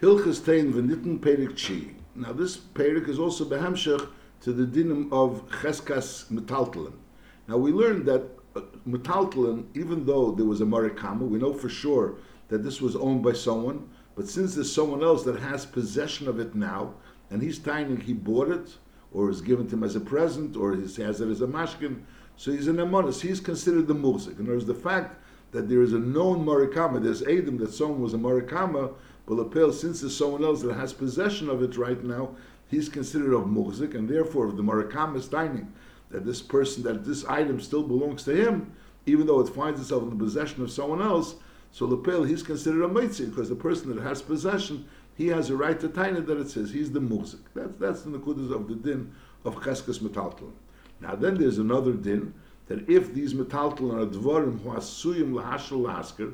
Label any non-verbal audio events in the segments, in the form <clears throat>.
Hilchas Tein V'nitten Perik Chi. Now this Perik is also Behemshech to the dinim of Cheskas Metaltalin. Now we learned that uh, Metaltalin, even though there was a Marikama, we know for sure that this was owned by someone, but since there's someone else that has possession of it now, and he's tiny, he bought it, or is given to him as a present, or he has it as a mashkin, so he's an amonis. He's considered the muzik. And there's the fact that there is a known marikama, there's Adam that someone was a marikama, but lapel, since there's someone else that has possession of it right now, he's considered of muzik, and therefore, the marikama is tiny, that this person, that this item still belongs to him, even though it finds itself in the possession of someone else, so lapel, he's considered a mitzi, because the person that has possession, he has a right to tiny that it says he's the muzik. That's that's the nekudas of the din of cheskas metaltal. Now then, there's another din that if these metaltal are dvarim who asuyim lahashal lasker,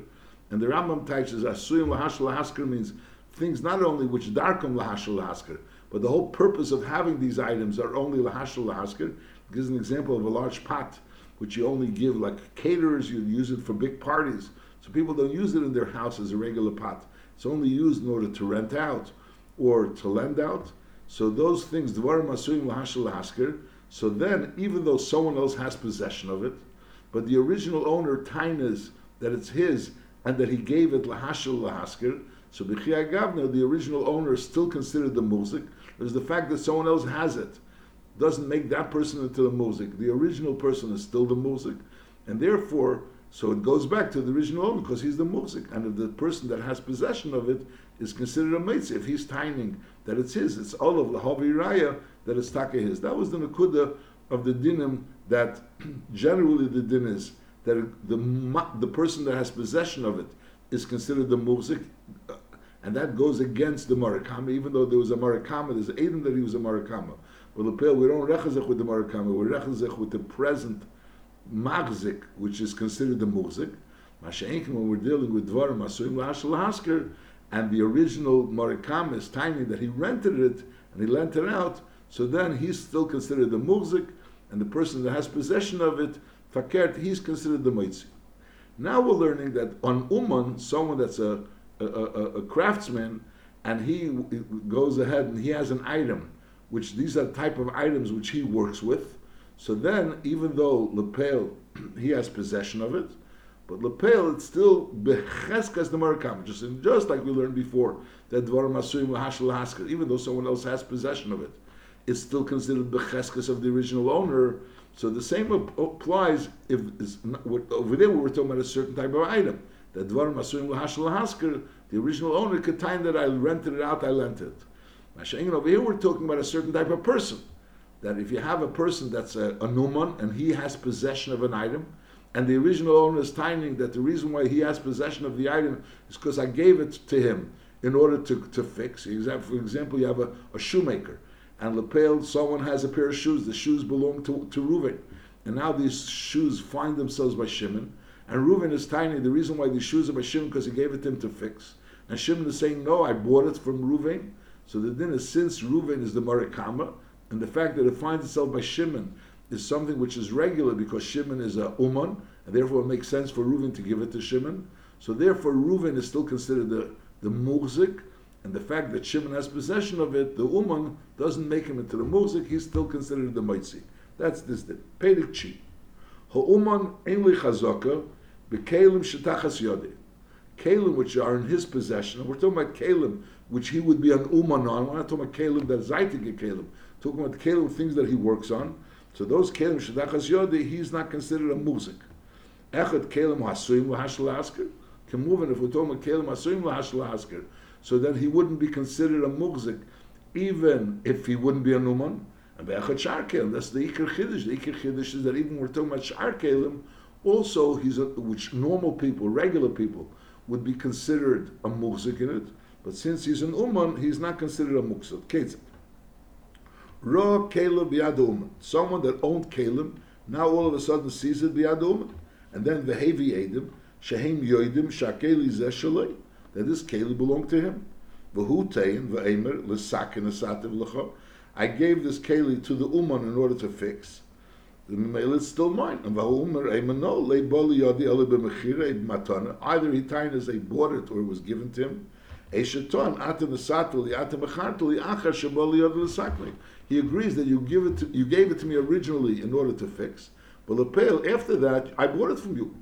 and the Rambam teaches asuyim lahashal lasker means things not only which darkum lahashal lasker, but the whole purpose of having these items are only lahashal lasker. Gives an example of a large pot which you only give like caterers. You use it for big parties, so people don't use it in their house as a regular pot. It's only used in order to rent out or to lend out. So those things, dvarim asuyim lahashal lasker. So then, even though someone else has possession of it, but the original owner tainas that it's his and that he gave it lahashal lahasker, so b'chiyah gavna, the original owner is still considered the muzik. There's the fact that someone else has it doesn't make that person into the muzik. The original person is still the muzik, and therefore, so it goes back to the original owner because he's the muzik, and if the person that has possession of it is considered a mitzvah, if he's tining that it's his, it's all of the havi raya that it's taka his. That was the nakuda of the dinim that <clears throat> generally the din is that the the person that has possession of it is considered the muzik, uh, and that goes against the marakama. Even though there was a marakama, there's Adam that he was a marakama. Well, the we don't rechazek with the marakama. We rechazek with the present magzik, which is considered the muzik. Masha'enkin, when we're dealing with dvarim asuim la'ashal and the original marakama is tiny that he rented it and he lent it out, so then he's still considered the muzik, and the person that has possession of it, fakert, he's considered the moitzi. Now we're learning that on uman, someone that's a, a, a, a, craftsman, and he goes ahead and he has an item, which these are the type of items which he works with. So then, even though lepel <clears throat> he has possession of it, but lepel it's still becheskas the marakam, just just like we learned before that dvarim lahashal hasker, even though someone else has possession of it, it is still considered becheskes of the original owner. So the same applies if over there we were talking about a certain type of item. That dvar masuim lahashal the original owner could time that I rented it out, I lent it. Over here we're talking about a certain type of person. That if you have a person that's a, a numan and he has possession of an item, and the original owner is timing that the reason why he has possession of the item is because I gave it to him in order to, to fix. For example, you have a, a shoemaker and lapel, someone has a pair of shoes, the shoes belong to, to Reuven. And now these shoes find themselves by Shimon. And Reuven is tiny. The reason why these shoes are by Shimon because he gave it to him to fix. And Shimon is saying, no, I bought it from Reuven. So the din is since Reuven is the Marikama, and the fact that it finds itself by Shimon is something which is regular because Shimon is a Uman, and therefore it makes sense for Reuven to give it to Shimon. So therefore Reuven is still considered the, the Muzik, and the fact that Shimon has possession of it, the Uman doesn't make him into the Muzik, he's still considered the Moitzi. That's this din. Perik Chi. Ha'uman Enli Chazaka, Bekalim Shetachas Yodi. Kalim which are in his possession, we're talking about Kalim which he would be an Uman on. We're not talking about Kalim that Zaitik Kalim. Talking about Kalim things that he works on. So those Kalim Shetachas Yodi, he's not considered a Muzik. Echad Kalim Hasuim Lahashal Asker. Can move it if we're talking about Kalim Hasuim Lahashal Asker so then he wouldn't be considered a mugzik, even if he wouldn't be a numan. And sharkelim, that's the ikar chiddush. The ikar chiddush is that even we're talking about sharkelim, also he's a, which normal people, regular people, would be considered a mugzik in it. But since he's an uman, he's not considered a mugzik. Ketzit. Ra kelim biyad uman. Someone that owned kelim, now all of a sudden sees it biyad uman. And then the heavy edim, shehem yoidim shakeli zeh that this keli belonged to him. I gave this keli to the uman in order to fix. The male is still mine. Either he tied as they bought it or it was given to him. He agrees that you give it to, you gave it to me originally in order to fix, but lepel after that I bought it from you.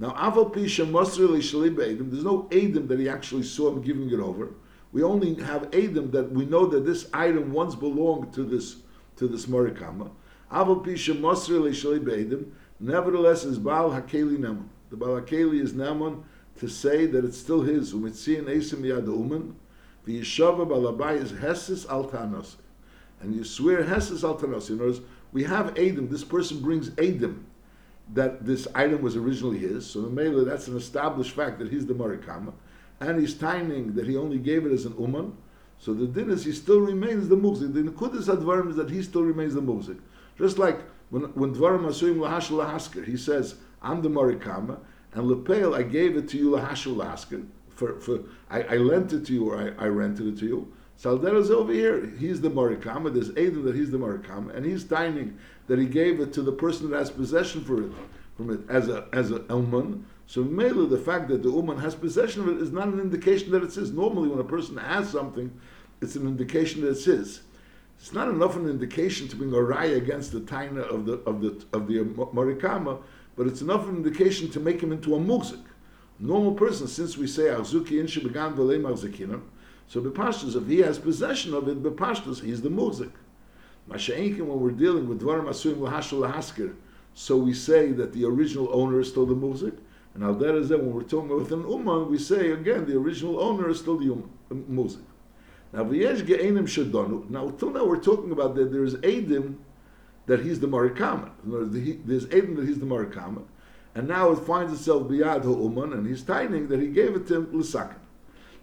Now aval pisha mosrili shali be'edim. There's no edim that he actually saw him giving it over. We only have edim that we know that this item once belonged to this to this morikama. Aval pisha mosrili shali be'edim. Nevertheless, is Baal Hakeli Naman. The Baal Hakeli is Naman to say that it's still his. Umitzian Esim Yad Uman. V'yishava Balabai is Hesis Altanos. And you swear Hesis Altanos. In other words, we have Adam. This person brings Adam that this item was originally his. So the Mela, that's an established fact that he's the Marikama. And he's timing that he only gave it as an Uman. So the din is he still remains the muzik. The Nekudas Advarim is that he still remains the muzik. Just like when when Dvarim Asuim Lahash Lahasker, he says, I'm the Marikama, and Lepel, I gave it to you Lahash Lahasker. For, for I, I lent it to you or I, I rented it to you. Saldera's over here. He's the Marikama. There's Adam that he's the Marikama, and he's timing that he gave it to the person that has possession for it from it as a as a uman. So mainly the fact that the uman has possession of it is not an indication that it's his. Normally, when a person has something, it's an indication that it's his. It's not enough an indication to bring a raya against the taina of the of the of the marikama, but it's enough an indication to make him into a muzik. Normal person, since we say arzuki inshi began v'lei marzikinam, so bepashtus, if he has possession of it, bepashtus, he's the muzik. When we're dealing with dvarim asuim lahashal lahaskir, so we say that the original owner is still the muzik. And al that is that when we're talking with an umman, we say again the original owner is still the um, muzik. Now v'yesh ge'enim shadonu. Now till now we're talking about that there is edim that he's the marikama. There's edim that he's the marikama, and now it finds itself biyad ha'uman, and he's timing that he gave it to him l'sakin.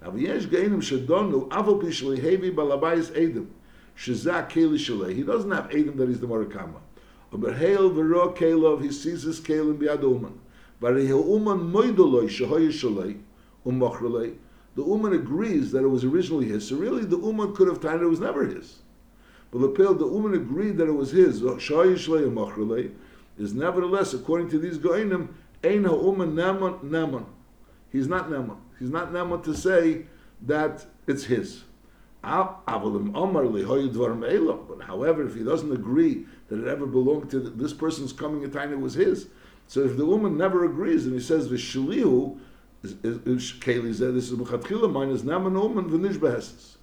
Now v'yesh ge'enim shadonu aval pishli hevi balabayis edim shizak keli shalei. He doesn't have edim that he's the marikama. But hail v'ro kelov he sees his kelim biyad uman. V'arei ha'uman moidoloi shahoy shalei umachrelei the Uman agrees that it was originally his. So really, the Uman could have tied it was never his. But the Pil, the Uman agreed that it was his. Is nevertheless, according to these Goinim, Ein ha'uman naman naman. He's not naman. He's not naman to say that it's his. But however, if he doesn't agree that it ever belonged to this person's coming a time it was his, so if the woman never agrees and he says v'shlihu, Keli this is Mechatchila minus Behesis.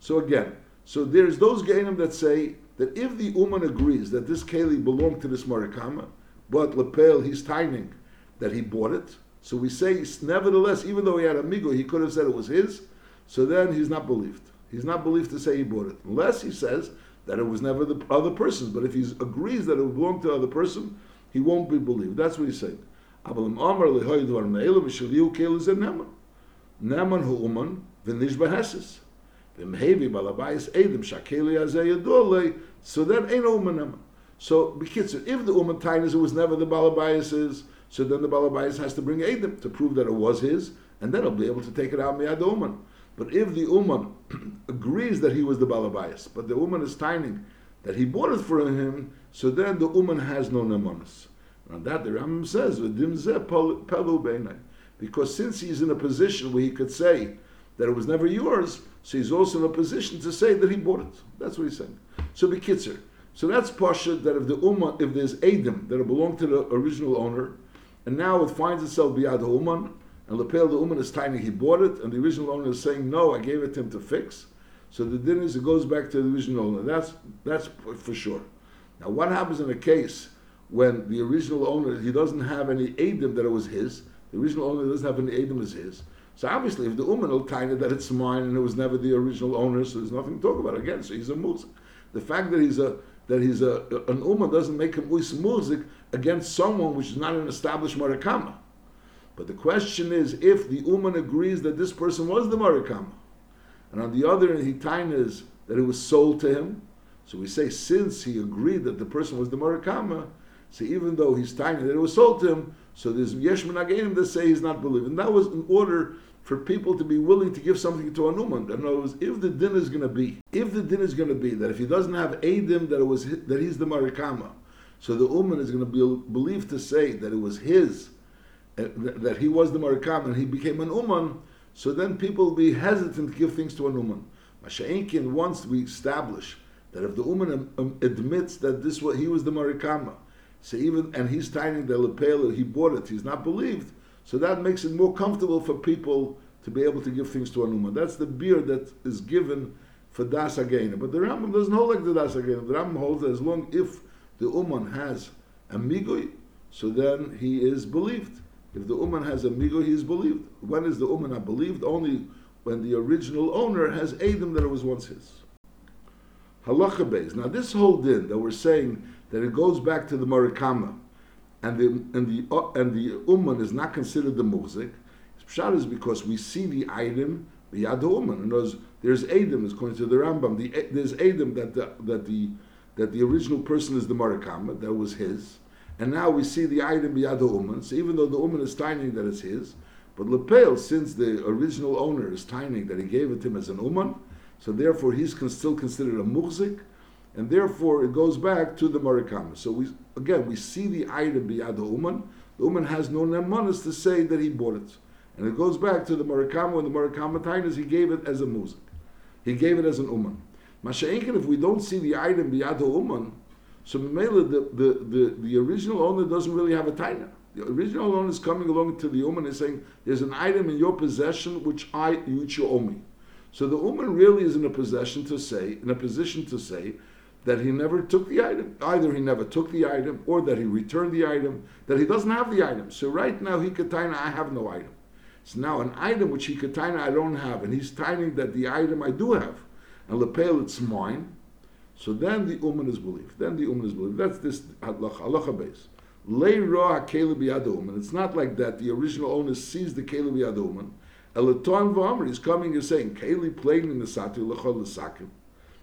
So again, so there's those Gainim that say that if the Uman agrees that this Keli belonged to this Marikama, but Lepel he's timing that he bought it, so we say nevertheless, even though he had a migo, he could have said it was his, so then he's not believed. He's not believed to say he bought it, unless he says that it was never the other person's. But if he agrees that it belonged to the other person, he won't be believed. That's what he's saying. So that ain't uman. So, if the uman tainas, it was never the balabayas's, so then the balabayas has to bring adam to prove that it was his, and then he'll be able to take it out miyad uman. But if the Uman <clears throat> agrees that he was the Balabayas, but the Uman is timing that he bought it for him, so then the Uman has no Namanas. On that, the Rambam says, because since he's in a position where he could say that it was never yours, so he's also in a position to say that he bought it. That's what he's saying. So be kitzer. So that's pasha that if the ummah, if there's edim that belong to the original owner, and now it finds itself the ummah, and lapel the ummah is tiny, he bought it, and the original owner is saying no, I gave it to him to fix. So the din is it goes back to the original owner. That's that's for sure. Now, what happens in a case when the original owner he doesn't have any Adam that it was his. The original owner doesn't have any Adam as his. So obviously, if the Uman will kind that it's mine and it was never the original owner, so there's nothing to talk about again. So he's a muzik. The fact that he's a that he's a an Uman doesn't make him muzik against someone which is not an established marakama. But the question is, if the Uman agrees that this person was the Marikama, and on the other hand, he tainas that it was sold to him, so we say since he agreed that the person was the Marikama, so even though he's tiny that it was sold to him, so there's yesh menagenim that say he's not believing. That was in order for people to be willing to give something to a numan. In other words, if the din is going to be, if the din is going to be that if he doesn't have adim that it was that he's the marikama, so the uman is going to be believed to say that it was his, uh, that he was the marikama and he became an uman. so then people will be hesitant to give things to an uman. Masha'inkin, once we establish that if the uman um, um, admits that this was, he was the marikama, so even and he's tying the lepel, he bought it, he's not believed, so that makes it more comfortable for people to be able to give things to an uman. That's the beer that is given for das again. But the Rambam doesn't hold like the das again. The Rambam holds that as long if the uman has a migui, so then he is believed. If the uman has a migo, he is believed. When is the uman not believed? Only when the original owner has Adam that it was once his. Halacha base. Now this whole din that we're saying that it goes back to the Marikama, and the and the uh, and the uman is not considered the muzik. Pshat is because we see the item biyad uman. In other there's Adam, according to the Rambam. The, there's Adam that the, that the that the original person is the Marikama, that was his. And now we see the item biyad uman. So even though the uman is tiny that it's his, but lepel, since the original owner is tiny that he gave it to him as an uman, so therefore he's con- still considered a muhzik, and therefore it goes back to the marikama. So we again we see the item biyad uman. The uman has no nemanis to say that he bought it, and it goes back to the marikama. When the marikama tainas, he gave it as a muzik. He gave it as an uman. Masha'inkin, if we don't see the item biyad uman, so Mimela, the, the, the, original owner doesn't really have a taina. The original owner is coming along to the Uman and saying, There's an item in your possession which I which you owe me. So the Uman really is in a possession to say, in a position to say that he never took the item. Either he never took the item or that he returned the item, that he doesn't have the item. So right now he could taina, I have no item. So now an item which he could taina, I don't have, and he's taining that the item I do have. And lepel it's mine. So then the uman is believed. Then the uman is believed. That's this halacha base. Lei roa keleb uman. It's not like that. The original owner sees the keleb yad uman. Elaton v'amr. He's coming and saying, "Keli playing in the sati lechol l'sakim."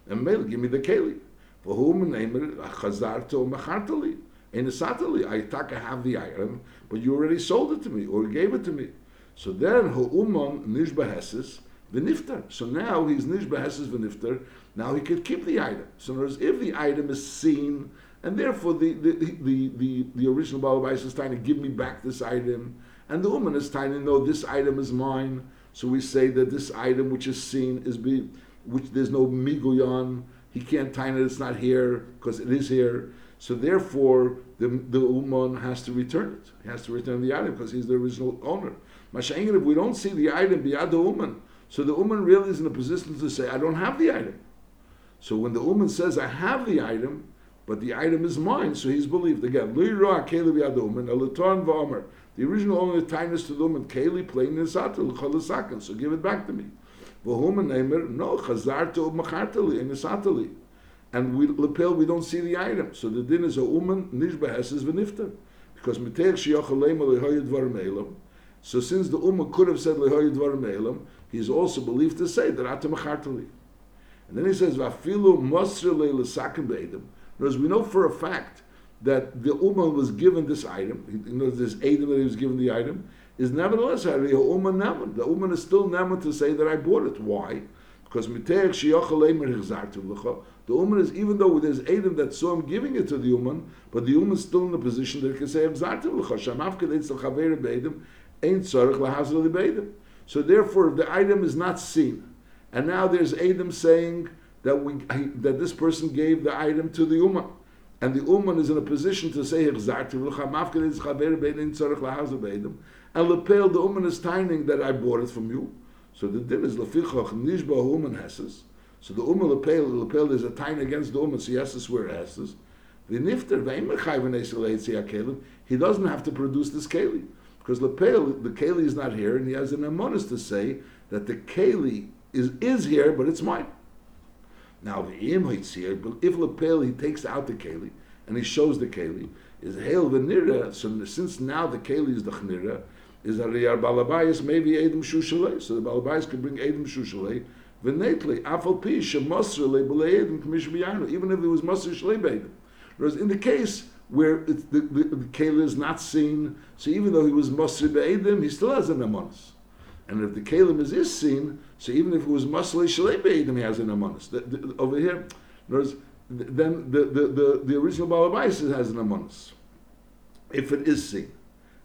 And Mele, give me the keli. For whom it chazarto machartali. In the satali, I tak I have the item, but you already sold it to me or gave it to me. So then, uman nishba heses v'niftar. So now he's nishba heses v'niftar. Now he could keep the item. So in other words, if the item is seen, and therefore the, the, the, the, the original Balabais is trying to give me back this item, and the woman is trying to know this item is mine, so we say that this item which is seen is be, which there's no miguyan, he can't tie it, it's not here, because it is here. So therefore, the, the Uman has to return it. He has to return the item because he's the original owner. Masha'ingin, if we don't see the item beyond the Uman, so the Uman really is in a position to say, I don't have the item. So when the woman says, I have the item, but the item is mine, so he's believed. Again, the original owner tinus to the woman, Keli plain in so give it back to me. No, chazarto machartali in Isatali. And we lapel, we don't see the item. So the din is a woman, nishbahes is v'nifter. Because mitech shiyachalem lehoyed dvarim So since the woman could have said lehoyed dvarim he's also believed to say that atam machartali. And then he says, "Vafilu mosrele l'sakim be'edim." Because we know for a fact that the Ummah was given this item. You know, this item that he was given the item is nevertheless Ummah Naman. The Ummah is still Naman to say that I bought it. Why? Because the Ummah is even though there's Adam that saw him giving it to the Ummah, but the Ummah is still in the position that he can say So therefore, the item is not seen, and now there's Adam saying that we that this person gave the item to the Ummah. And the Ummah is in a position to say, and Lepel, the Ummah is timing that I bought it from you. So the din is Lefichach Nishba Ummah Hesses. So the Ummah Lepel, Lepel is a time against the Ummah, so he has to swear Hesses. The Nifter, he doesn't have to produce this Keli. Because Lepel, the Keli is not here, and he has an amonis to say that the Keli is, is here, but it's mine. Now, the im here, but if lepel he takes out the keli and he shows the keli, is hail the So since now the keli is the chnira, is that the balabayas maybe Adam Shushalei. So the balabayas could bring Adam Shushalei. V'netli afal pi shemasr lebelei Adam k'mish Even if it was masr shalei. Whereas in the case where the, the, the keli is not seen, so even though he was masr he still has an amonis. And if the kalim is, is seen, so even if it was Masli Shalei Be'edim, he has an Amonis. Over here, words, then the, the, the, the original Balabais has an Amonis. If it is seen.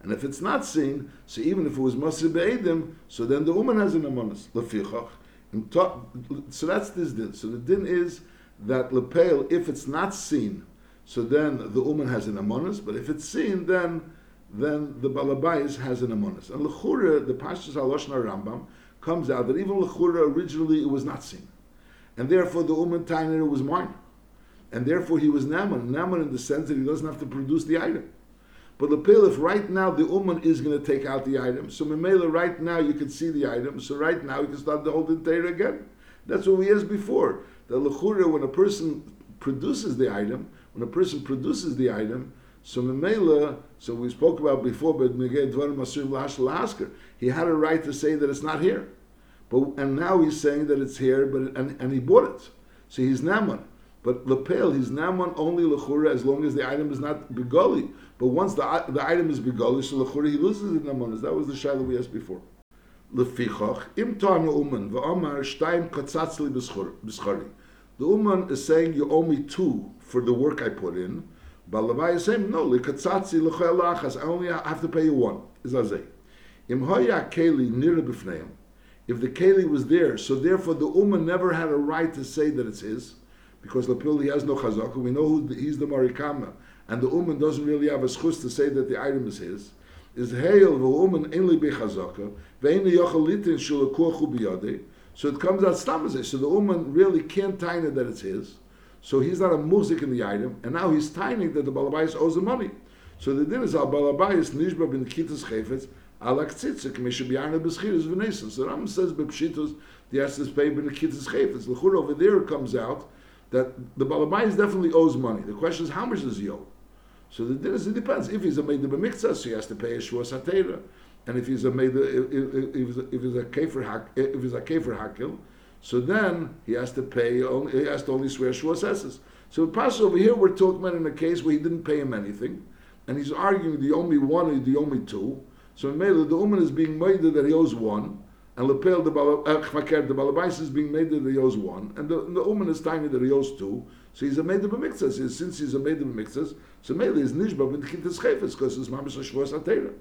And if it's not seen, so even if it was Masir Be'edim, so then the woman has an amonis. Lefichach. So that's this din. So the din is that lepel, if it's not seen, so then the woman has an amonis, but if it's seen, then then the balabais has an amonis. And lechura, the Pashtus Haloshna Rambam, comes out that even lechura originally it was not seen, and therefore the woman tainer was mine, and therefore he was naman. Naman in the sense that he doesn't have to produce the item. But the if right now the uman is going to take out the item, so memela right now you can see the item, so right now you can start the whole Torah again. That's what we asked before. The lechura, when a person produces the item, when a person produces the item, so memela, so we spoke about before, but he had a right to say that it's not here. But and now he's saying that it's here, but and, and he bought it. So he's naman. But lepel, he's naman only lechura as long as the item is not begoli. But once the, the item is begoli, so lechura he loses the naman. That was the shadow we asked before. Lefichach im tanu uman v'amar shtaim katzatzli b'schari. The uman is saying you owe me two for the work I put in. Levi is saying no lekatzatzi lechel I only have to pay you one. Is azay. Im hoya keli nira b'fneim. If the keli was there, so therefore the uman never had a right to say that it's his because Lapil he has no chazaka. We know who the, he's the marikama, and the uman doesn't really have a schus to say that the item is his. Is hail the uman only be chazaka ve'in yochalitin shulakuchu biyade. So it comes out stamazeh. So the uman really can't tiny that it's his. So he's not a muzik in the item, and now he's tiny that the balabais owes the money. So the din is al balabais nishba bin kitas chayfetz alak tzitzik misha biyarna b'schiris v'nesim. So Ram says b'pshitos the has to pay bin kitas chayfetz. The over there comes out that the Balabais definitely owes money. The question is, how much does he owe? So the dinner it depends. If he's a made of so he has to pay a shua satera. And if he's a made if, if, if, if he's a kefer hak, if he's a kefer hakil, so then he has to pay. Only, he has to only swear shua sesses. So the over here, we're talking about in a case where he didn't pay him anything, and he's arguing the only one or the only two. So in Mela, the woman is being made that he owes one, and lepel the uh, chmaker the balabais is being made that he owes one, and the, the uman is tiny that he owes two. So he's a made of a mixas. Since he's a made of a mixas, so maybe is nishba with kintas chayfetz because it's mamish shvos atera.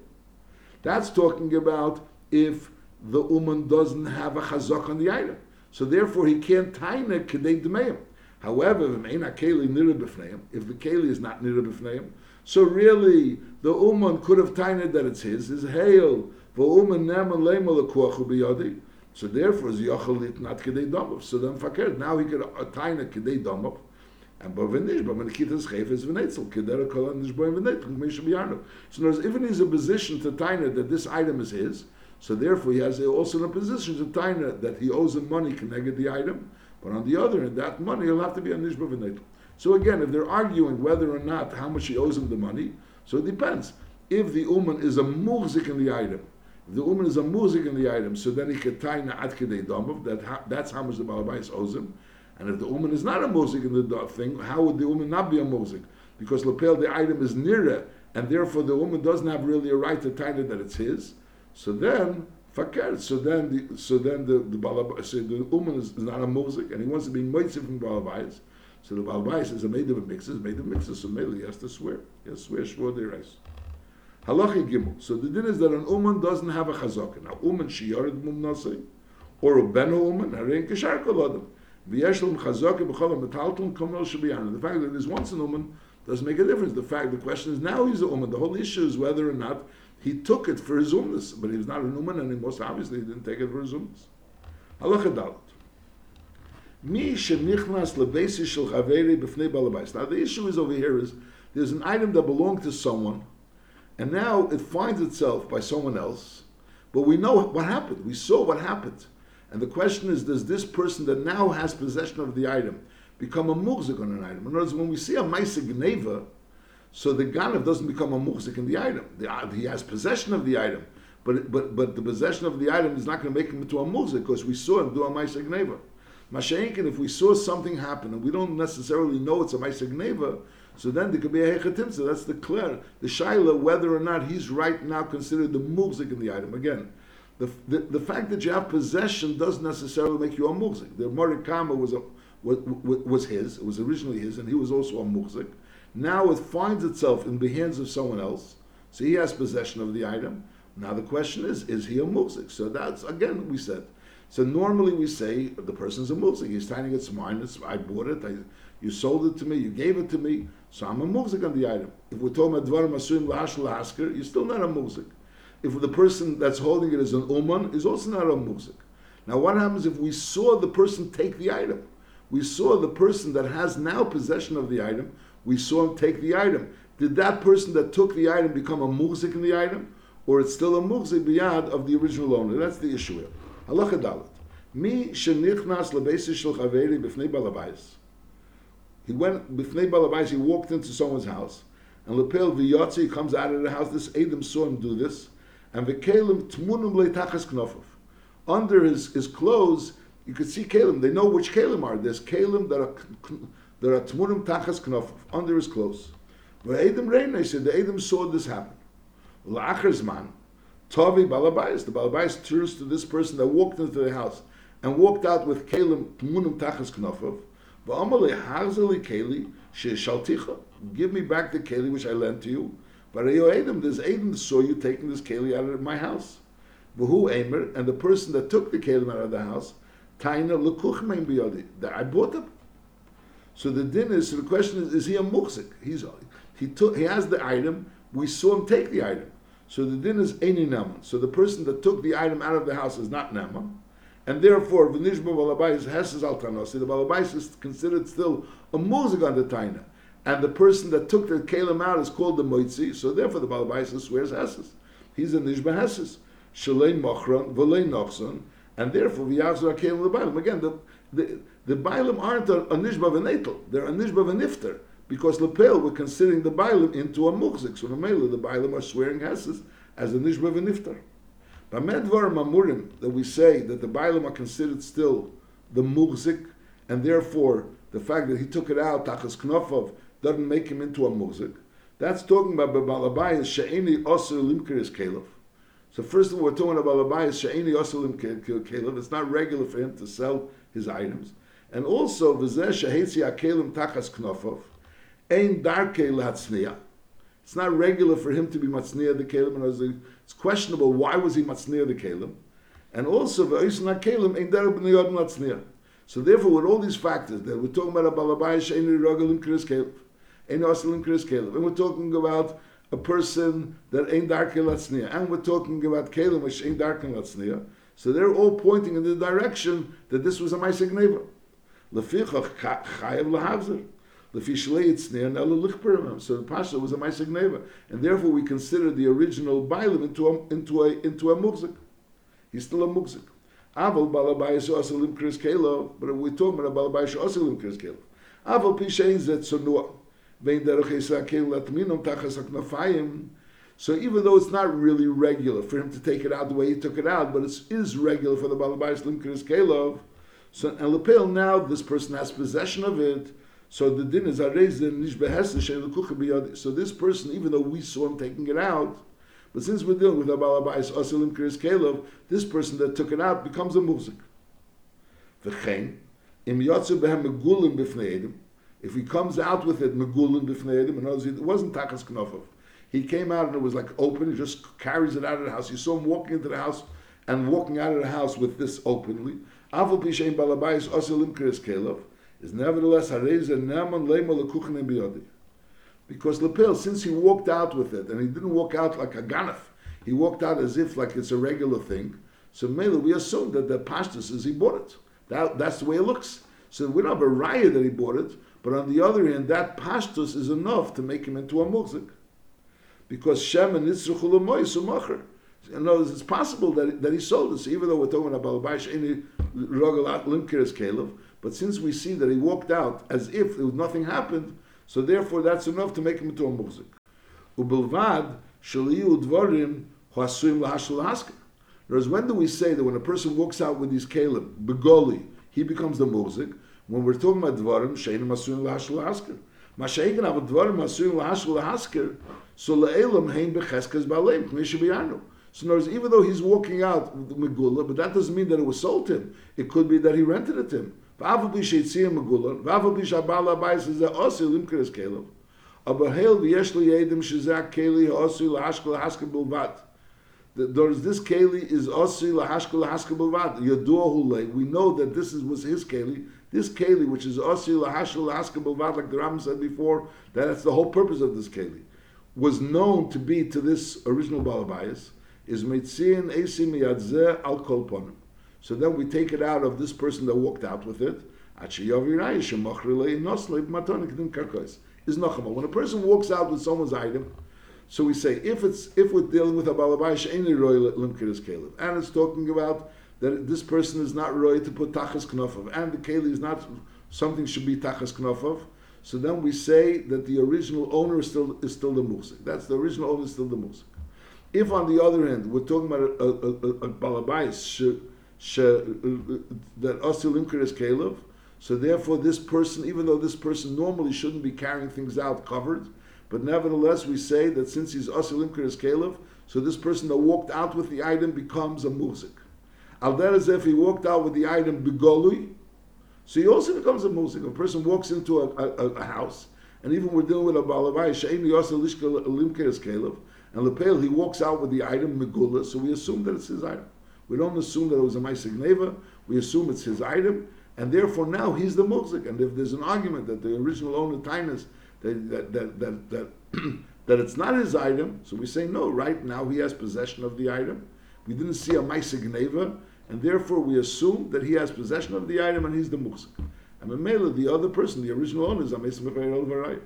That's talking about if the woman doesn't have a chazak on the item. So therefore he can't taina kedei demeim. However, if the keli is not nira b'fneim, so really the uman could have tained that it's his, is hail so therefore, is Yochalit not Kedei Domav. So then fakir, now he could uh, attain a Kedei Domav. And but when but Kitas Chayf is Venetzel, Kedera Kol and Nishboy Venetzel, Mesha Biyarno. So in even he's a position to Taina that this item is his, so therefore he has also in a position to Taina that he owes him money connected the item, but on the other hand, that money will have to be on Nishboy Venetzel. So again, if they're arguing whether or not how much he owes him the money, so it depends. If the Uman is a muzik in the item, if the uman is a muzik in the item, so then he can tie na at kedei domov. That that's how much the balabais owes him. And if the uman is not a muzik in the thing, how would the uman not be a muzik? Because lapel the item is nearer, and therefore the woman doesn't have really a right to it that it's his. So then fakir. So then the so then the the balabais, so the uman is, is, not a muzik, and he wants to be moitziv from balabais. So the balabais is a made of a mixes, made of mixes. So maybe he has to swear. He has to swear shvur derais. Halachi Gimel. So the din is that an uman doesn't have a chazaka. Now, uman shiyarid mum nasei, or a benu uman, harein kishar shabiyana. The fact that there's once an uman doesn't make a difference. The fact, the question is now he's a uman. The whole issue is whether or not he took it for his umness, but he was not a uman, and he most obviously he didn't take it for his umness. Halacha dalit. Mi shenichnas lebeisi shel chaveri b'fnei balabais. Now the issue is over here is there's an item that belonged to someone, and now it finds itself by someone else, but we know what happened. We saw what happened. And the question is, does this person that now has possession of the item become a muhzik on an item? In other words, when we see a maisig neva, so the ganav doesn't become a muhzik in the item. The, uh, he has possession of the item, but, but, but the possession of the item is not going to make him into a muhzik because we saw him do a maisig neva. Mashenkin, if we saw something happen and we don't necessarily know it's a maisig neva, so then there could be a hechatimsa. That's the clear, the shaila, whether or not he's right now considered the muzik in the item. Again, the, the, the, fact that you have possession doesn't necessarily make you a muzik. The Morikama was, a, was, was his, it was originally his, and he was also a muzik. Now it finds itself in the hands of someone else. So he has possession of the item. Now the question is, is he a muzik? So that's again we said. So normally we say the person's a muzik. He's to get some wine. I bought it. I, you sold it to me. You gave it to me. So I'm a muzik on the item. If we're talking about dvarim asuim lahash lahasker, you're still not a muzik. If the person that's holding it is an uman, is also not a muzik. Now what happens if we saw the person take the item? We saw the person that has now possession of the item. We saw him take the item. Did that person that took the item become a muzik in the item? Or it's still a muzik biyad of the original owner? That's the issue here. Halacha dalet. Mi shenichnas lebesis shel chaveri b'fnei balabayis. He went b'fnei balabais. He walked into someone's house, and lepel v'yotzi comes out of the house. This Adam saw him do this, and v'kelim tmunum leitachas knofov. Under his, his clothes, you could see kalim. They know which kalim are. There's kalim that are that are tmunum tachas knofov under his clothes. But Adam Rein, they said the Adam saw this happen. La'achar Tavi balabais. The balabais turns to this person that walked into the house and walked out with kalim tmunum tachas knofov. Give me back the keli which I lent to you. But Adam, there's Adam saw you taking this keli out of my house. V'hu Emer, and the person that took the keli out of the house, Taina l'kuchmein biyodi. That I bought them. So the din is, so the question is, is he a muhzik? He's he took he has the item. We saw him take the item. So the din is any naman. So the person that took the item out of the house is not naman and therefore v'nishba balabais hesses al tanosi. The balabais is considered still a muzik on the taina, and the person that took the kalim out is called the moitzi. So therefore, the balabais swears hesses. He's a nishba hesses. Shalei mochron v'lei nochson, and therefore v'yachzor kalim lebailim. Again, the the the bailim aren't a, a nishba v'netel; they're a nishba v'nifter. Because lepel, we're considering the bailim into a muzik. So the the bailim are swearing hesses as a nishba v'nifter. Bamedvar Mamurim, that we say that the Bailam are considered still the Muzik, and therefore the fact that he took it out, Tachas Knofov, doesn't make him into a Muzik. That's talking about Balabayas Sha'ini Osir Limkiris Kalef. So first of all, we're talking about Balabayas Sha'ini Osir Limkiris It's not regular for him to sell his items. And also, V'zeh Shahetzi Akelim Tachas Knofov, Ein Darke Lahatzniya. It's not regular for him to be matzniya the kelim, and it's questionable why was he matzniya the kelim, and also v'oisna kelim ain't there b'niyod matzniya. So therefore, with all these factors, that we're talking about a balabayish ain't regalim kris kelim, ain't asalim kris kelim, and we're talking about a person that ain't dark latzniya, and we're talking about kelim which ain't dark latzniya. So they're all pointing in the direction that this was a chayav lahavzer. So the Pasha was a Maisig Neva. And therefore we consider the original Bailim into a, into a, into a Mugzik. He's still a Mugzik. Aval Balabayas Osalim Kris Kelo, but we're talking about Balabayas Osalim Kris Kelo. Aval Pishain Zet Sonua. Vein Derech Yisakel Latminom Tachas Aknafayim. So even though it's not really regular for him to take it out the way he took it out, but it is regular for the Balabayas Limkris Kelov. So and Lepel now this person has possession of it. So the din is So this person, even though we saw him taking it out, but since we're dealing with a balabais asilim kiris kelov, this person that took it out becomes a muzik. Im behem megulim If he comes out with it megulim b'fnei edim, in other words, it wasn't takas knofov. He came out and it was like open. He just carries it out of the house. You saw him walking into the house and walking out of the house with this openly. Avol pishein balabais asilim kiris kelov is nevertheless hareza naman lema lekuchen biyodi. Because Lepil, since he walked out with it, and he didn't walk out like a ganef, he walked out as if like it's a regular thing. So Mela, we assume that the pashtus is he bought it. That, that's the way it looks. So we don't have a raya that he bought it, but on the other hand, that pashtus is enough to make him into a muzik. Because Shem and Nitzruchulamoy sumacher. In other words, it's possible that, that he sold. So even though we're talking about Balabash, any Rogalat Limkiris Caleb, but since we see that he walked out as if nothing happened, so therefore that's enough to make him into a muzik. Ubelvad shaliyu dvarim hasuim lahashul hasker. Whereas when do we say that when a person walks out with his Caleb, begoli, he becomes the muzik? When we're talking about dvarim, sheinim hasuim lahashul hasker. Mashaykin av dvarim hasuim lahashul hasker, so le'elam hein becheskes baleim k'mishibiyanu. So in other words, even though he's walking out with the megula, but that doesn't mean that it was sold to him. It could be that he rented it to him. V'avabli sheitziya megula, There's this keli is osi lahashkel lahaskel bilvat. We know that this is, was his keli. This keli, which is osi lahashkel lahaskel bilvat, like the Rambam said before, that that's the whole purpose of this keli was known to be to this original balabayas, is mitzian esim yadzeh al kol ponim. So then we take it out of this person that walked out with it. Is nachama. When a person walks out with someone's item, so we say if it's if we're dealing with a balabayish any roy limkir kelev, and it's talking about that this person is not roy to put tachas knofov, and the keli is not something should be tachas knofov. So then we say that the original owner is still is still the musik. That's the original owner is still the musik. If on the other hand we're talking about a, a, a, a balabayis uh, that Asil Imker is Caleb. So therefore, this person, even though this person normally shouldn't be carrying things out covered, but nevertheless, we say that since he's Asil Imker is Caleb, so this person that walked out with the item becomes a muzik. Al if he walked out with the item begolui, so he also becomes a muzik. A person walks into a, a, a house, and even we're dealing with a balabai, she'eni Asil Limker is Caleb, and Lepel, he walks out with the item megula, so we assume that it's his item. We don't assume that it was a Maisig Neva. We assume it's his item, and therefore now he's the Muzik. And if there's an argument that the original owner Tinus that that that that, that, <clears throat> that it's not his item, so we say no. Right now he has possession of the item. We didn't see a Maisig Neva, and therefore we assume that he has possession of the item and he's the Muzik. And Mamela, the other person, the original owner, is a Maisig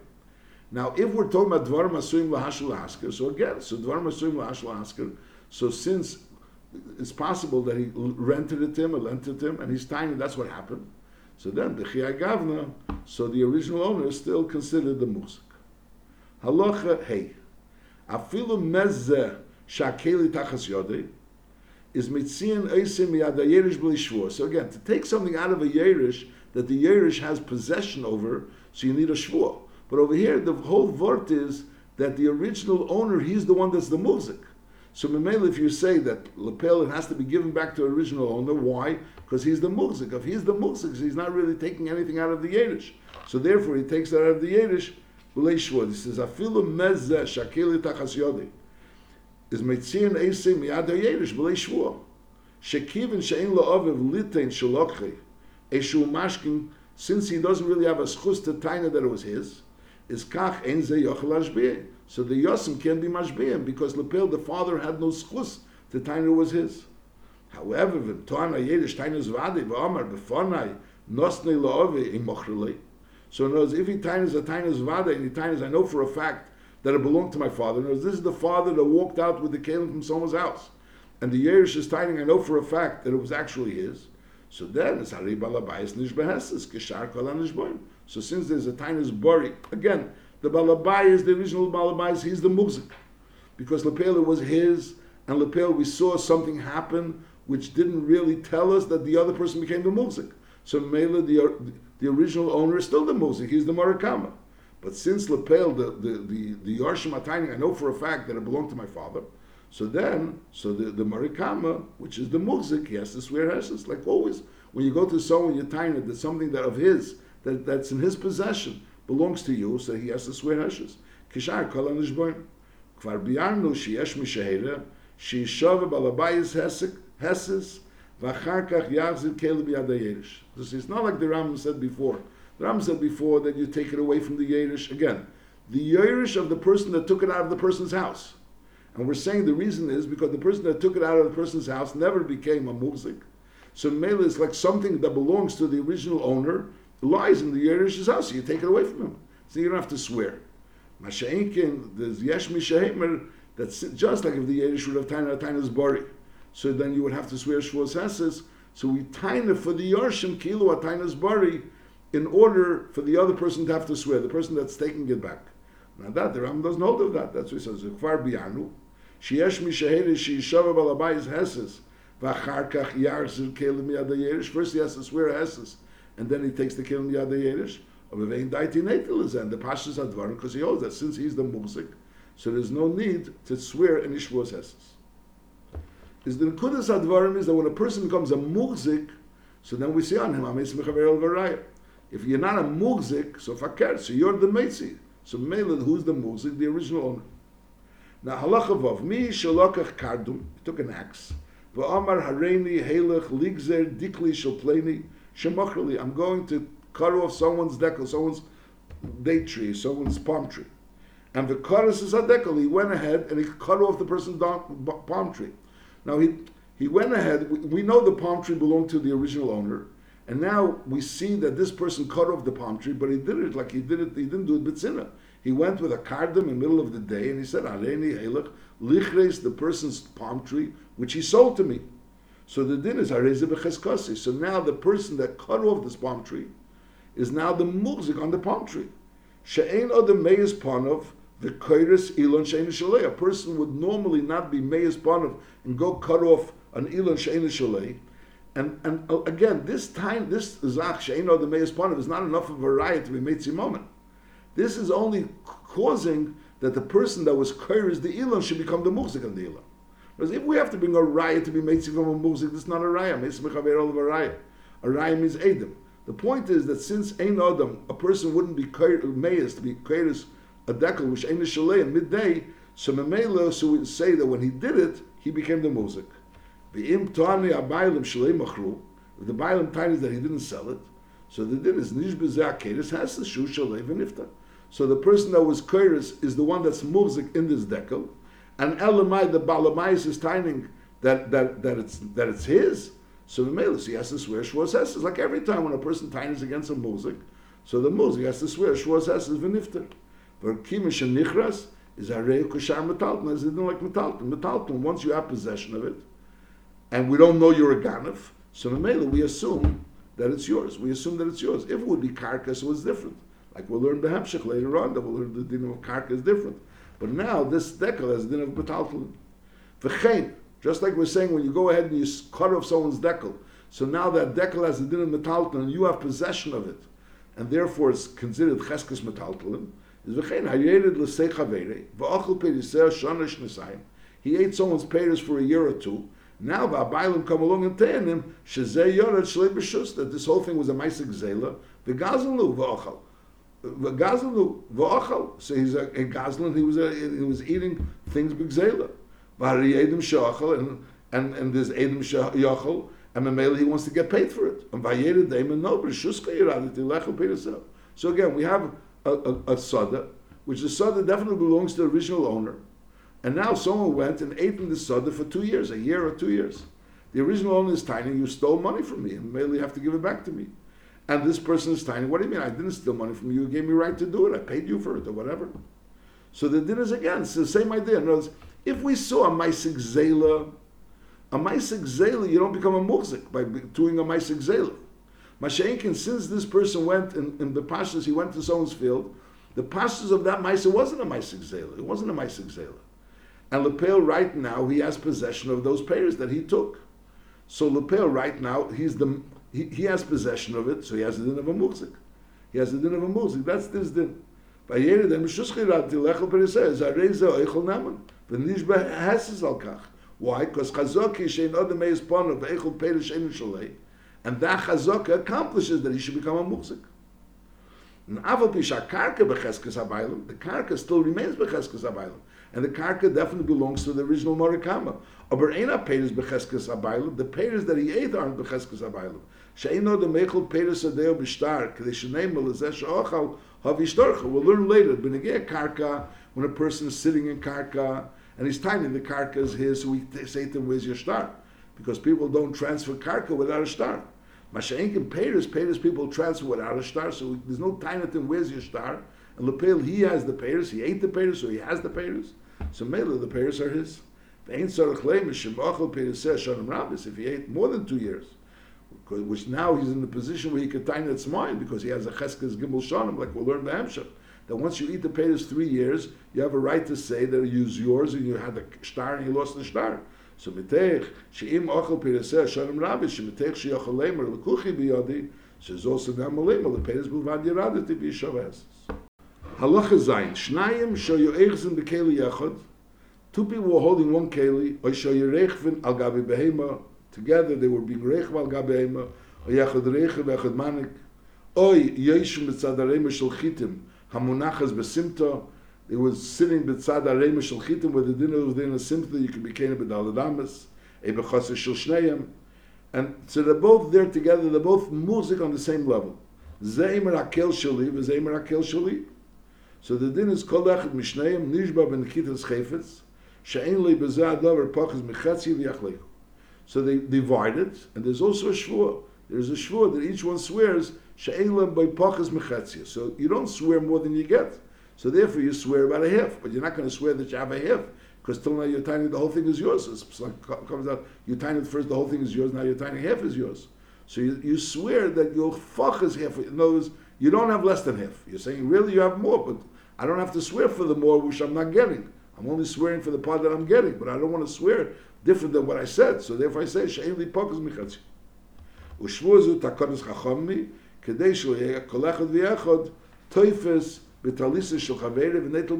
Now, if we're talking about Dvar Masuim Lahashul so again, so Dvar Masuim Lahashul so since it's possible that he rented it to him or lent it to him, and he's tiny. That's what happened. So then the Chiyah Gavna, so the original owner is still considered the musik. Halacha hey, afilu mezze shakeli tachas yodei is mitzian eisim yad yerish So again, to take something out of a yerish that the yerish has possession over, so you need a shvur. But over here, the whole vort is that the original owner, he's the one that's the musik. So Memele, if you say that lapel it has to be given back to original owner, why? Because he's the mukzik. If he's the mukzik, he's not really taking anything out of the Yiddish. So therefore, he takes that out of the Yiddish. He says, "Afilu mezze shakili tachas yodi." Is metzion esim miyad Yiddish b'lei shvua. Shekivin she'en lo aviv litein shalokchi. Eshu mashkin, since he doesn't really have a schus to taina that it was his, is kach ein ze yochel so the Yosim can't be mashbiyim because Lepil, the father, had no schus. The tainer was his. However, the Toana Yedish tainus vadi v'amar b'fonai nosnei la'ove imochrele. So in other words, if he tainus a tainus vadi and he tainus, I know for a fact that it belonged to my father. Words, this is the father that walked out with the kalim from someone's house. And the Yerish is taining, I know for a fact that it was actually his. So then it's Hari Balabayas Nishbehesis, Kishar Nishboim. So since there's a tainus bari, again, the Balabai is the original Balabai, he's the Muzik. Because Lepela was his, and Lepela, we saw something happen which didn't really tell us that the other person became the Muzik. So Mela, the, the original owner, is still the Muzik, he's the Marakama. But since Lepel, the, the, the, the I know for a fact that it belonged to my father, so then, so the, the Marikama, which is the Muzik, he has to swear Heshes. Like always, when you go to someone, you're tying it, something that of his, that, that's in his possession belongs to you, so he has to swear heshes. Kishar kol. Kvar biyarnu sheyesh mishahera, sheyishava balabayis heses, v'achar kach yachzir. It's not like the Ram said before. Ram said before that you take it away from the Yerish. Again, the Yerish of the person that took it out of the person's house. And we're saying the reason is because the person that took it out of the person's house never became a muzik. So Mela is like something that belongs to the original owner, lies in the Yerish's house, so you take it away from him. So you don't have to swear. Masha'inkin, there's Yesh Mishahimer, that's just like if the Yerish would have Taina Taina's Bari. So then you would have to swear Shavuos Hesses. So we Taina for the Yarshim Kilo Taina's Bari in order for the other person to have to swear, the person that's taking it back. Now that, the Ram doesn't hold of that. That's what he says. Kfar Bianu. Sheyesh Mishahimer, Sheyishava Balabayis Hesses. V'achar kach Yarzir Kelim. First he has to swear Hesses and then he takes the kilim yad yerish. And the pashas because he holds that since he's the muzik, so there's no need to swear any shvuos hesses. Is the nekudas advarim is that when a person becomes a muzik, so then we say on him amis mechaver el If you're not a muzik, so fakir, so you're the meitzi. So Mela, who's the muzik? The original owner. Now halacha vav mi shalokach kardum. He took an axe. V'amar hareini helech ligzer dikli shalpleni shemachrali. I'm going to cut off someone's decal, someone's date tree, someone's palm tree. And the karas is a decal. He went ahead and he cut off the person's palm tree. Now he he went ahead. We, we know the palm tree belonged to the original owner. And now we see that this person cut off the palm tree, but he did it like he did it, he didn't do it bitzina. He went with a cardam in the middle of the day and he said, Areni Helech, lichres, the person's palm tree, which he sold to me. So the din is Areze Becheskasi. So now the person that cut off this palm tree is now the muzik on the palm tree. She'ein odem meyes panov, the kairis ilon she'ein shalei. A person would normally not be meyes panov and go cut off an ilon she'ein shalei and, and uh, again, this time, this Zach Sheino the Meis Panav is not enough of a riot to be Metzi moment. This is only causing that the person that was is the Elon should become the Muzik of the Elon. Because if we have to bring a riot to be Metzi from a Muzik, this is not a riot. Metzi Mechaver of a riot. A riot means Adam. The point is that since Ein Adam, a person wouldn't be Meis to be Kairis a dekel, which Ein Shalei midday, so Memela, so we say that when he did it, he became the Muzik. The im tani abaylim shalei machru. The baylim tiny that he didn't sell it, so the din is nish bezakeres has the shu shalei. So the person that was kairis is the one that's muzik in this dekel, and elamai the balamais is tining that that that it's that it's his. So the male he has to swear shvos It's like every time when a person tines against a muzik, so the muzik has to swear shvos is v'nifta. But kimish and nichras is a rei kushar metalton. As it like metalton. Metalton. Once you have possession of it and we don't know you're a Ganav, so Mamela, we assume that it's yours. We assume that it's yours. If it would be Karkas, it was different. Like we'll learn Behemshech later on, that we'll learn the din of Karka is different. But now this dekel has din of Betaltalin. V'chein, just like we're saying, when you go ahead and you cut off someone's dekel, so now that dekel has the din of Metaltalin, and you have possession of it, and therefore it's considered Cheskes Metaltalin, is v'chein, hayered l'sei v'ochel he ate someone's payers for a year or two, now the Abaylim come along and tell him, Shezeh Yored Shlei B'Shus, that this whole thing was a Maisik Zela, the Gazelu V'Ochal. The Gazelu V'Ochal. So he's a, a Gazlan, he was, a, he was eating things B'Gzela. V'Hari Edim Shachal, and, and, and there's Edim Shachal, and Mamela he wants to get paid for it. And Vayered Daimon no, B'Shus Kayiradet, Lecho Peresel. So again, we have a, a, a Sada, which the Sada definitely belongs to the original owner. And now someone went and ate in the soda for two years, a year or two years. The original owner is tiny, you stole money from me, and you have to give it back to me. And this person is tiny, what do you mean? I didn't steal money from you, you gave me right to do it, I paid you for it, or whatever. So the din is again, it's the same idea. Words, if we saw a Maisik Zela, a Maisik Zela, you don't become a Muzik by doing a Maisik Zela. Masha'inkin, since this person went in, in the pastures, he went to someone's field, the pastures of that Maisa wasn't a Maisik Zela. It wasn't a Maisik Zela. And Lepel right now he has possession of those payers that he took. So Lepel right now he's the he, has possession of it, so he has the din of a muzik. He has the din of a muzik. That's this din. Why? Because chazoki shein odem meis pono v'eichel perish shein shalei. And that chazoka accomplishes that he should become a muzik. And aval pisha karka becheskes habaylim, the karka still remains becheskes habaylim and the karka definitely belongs to the original Morikama. Aber ena peiris becheskes abaylim, the peiris that he ate aren't becheskes abaylim. Sheino the mechel peiris adeo b'shtar, k'dei sheneim melezeh she'ochal havishtorcha. We'll learn later, b'negei karka, when a person is sitting in karka, and he's tiny, the karka is his, so we say to him, where's your star? Because people don't transfer karka without a star. Masha'inkim peiris, peiris people transfer without a star, so there's no at him, where's your star? And Lepel, he has the payers, he ate the payers, so he has the payers. So Mela, the payers are his. If he ate more than two years, which now he's in the position where he could tie its mind because he has a cheskes gimel shanim, like we'll learn the Hamshach. That once you eat the payers three years, you have a right to say that it was yours and you had the star and you lost the star. So mitech she'im ochel pereseh shanim rabbi shemitech she'ochel lemer lekuchi biyodi she's gam lemer the payers bilvad yiradet b'yishav Halacha Zayin. Shnayim shal yo'echzin bekeli yachad. Two people were holding one keli. Or shal yorechvin al gabi behema. Together they were being rechv al gabi behema. Or yachad rechev yachad manik. Oy yeshu mitzadarema shal chitim. Hamunachas besimta. It was sitting beside Arema Shel Chitim, where the dinner was within a simta, you could be Kena B'daladamas, Ebechasa Shel Shneim. And so they're both there together, they're both muzik on the same level. Zeimer Akel Shali, Zeimer Akel Shali. So the din is Kol Echad Mishneim, Nishba Ben Chayfetz, She'en Li Bezah Davar Pachas Mechatzi V'yachlechu. So they divide it, and there's also a shvur. There's a shvur that each one swears, She'en Li By Pachas Mechatzi. So you don't swear more than you get. So therefore you swear about a half, but you're not going to swear that you have a half, because till now you're tiny, the whole thing is yours. It's like comes out, you're tiny first, the whole thing is yours, now you're tiny, half is yours. So you, you swear that your fuck is half. In other words, you don't have less than half. You're saying, really, you have more, but I don't have to swear for the more which I'm not getting. I'm only swearing for the part that I'm getting, but I don't want to swear different than what I said. So therefore I say, She'en li pokus michatzi. Ushvuzu takonis chachomni, כדי שהוא יהיה kolechad אחד toifes טויפס בתליסה של חברי ונטל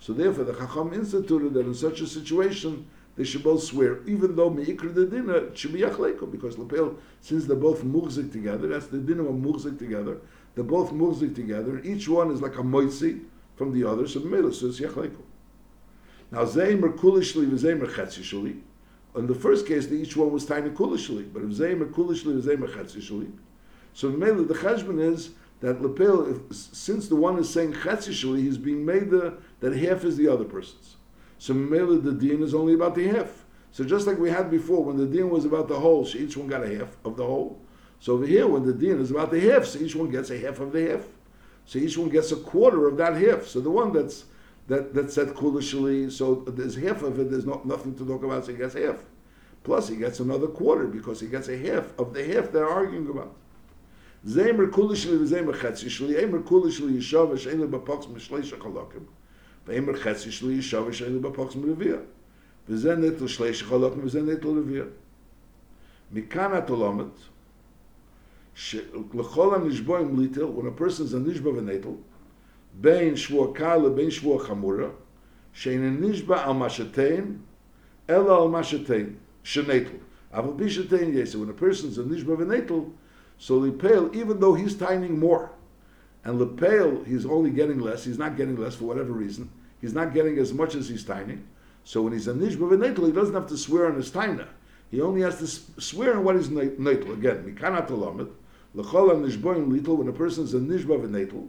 So therefore the Chacham instituted that in such a situation they should both swear, even though me'ikr the dinner should be yachleiko, because lapel, since they're both muzik together, that's the dinner of muzik together, they're both muzik together, each one is like a moitzi from the other, so mele, so it's yachleko. Now zeimer kulishli v'zeimer chetzishli, in the first case, the, each one was tiny kulishli, but if zeimer kulishli v'zeimer chetzishli, so mele, the cheshbon is that lapel, if, since the one is saying chetzishli, he's being made the, that half is the other person's. So Mele the din is only about the half. So just like we had before, when the din was about the whole, so each one got a half of the whole. So over here, when the din is about the half, so each one gets a half of the half. So each one gets a quarter of that half. So the one that's that that said kulishli, so there's half of it. There's not nothing to talk about. So he gets half. Plus he gets another quarter because he gets a half of the half they're arguing about. Kulishli chetzishli. Kulishli chetzishli when a person is a נשבע ונטל, בין שבוע קל לבין שבוע חמורה, שאין נשבע על מה שתן, אלא על מה שתן, שנטל. אבל בי שתן יש, when a person is a נשבע ונטל, so לפעל, even though he's tining more, and Lepel, he's only getting less. He's not getting less for whatever reason. He's not getting as much as he's tiny. So when he's a nishba v'neitel, he doesn't have to swear on his taina. He only has to swear on what is neitel. Again, mikanat olamet, l'chol nishboim little, when a person is a nishba v'neitel,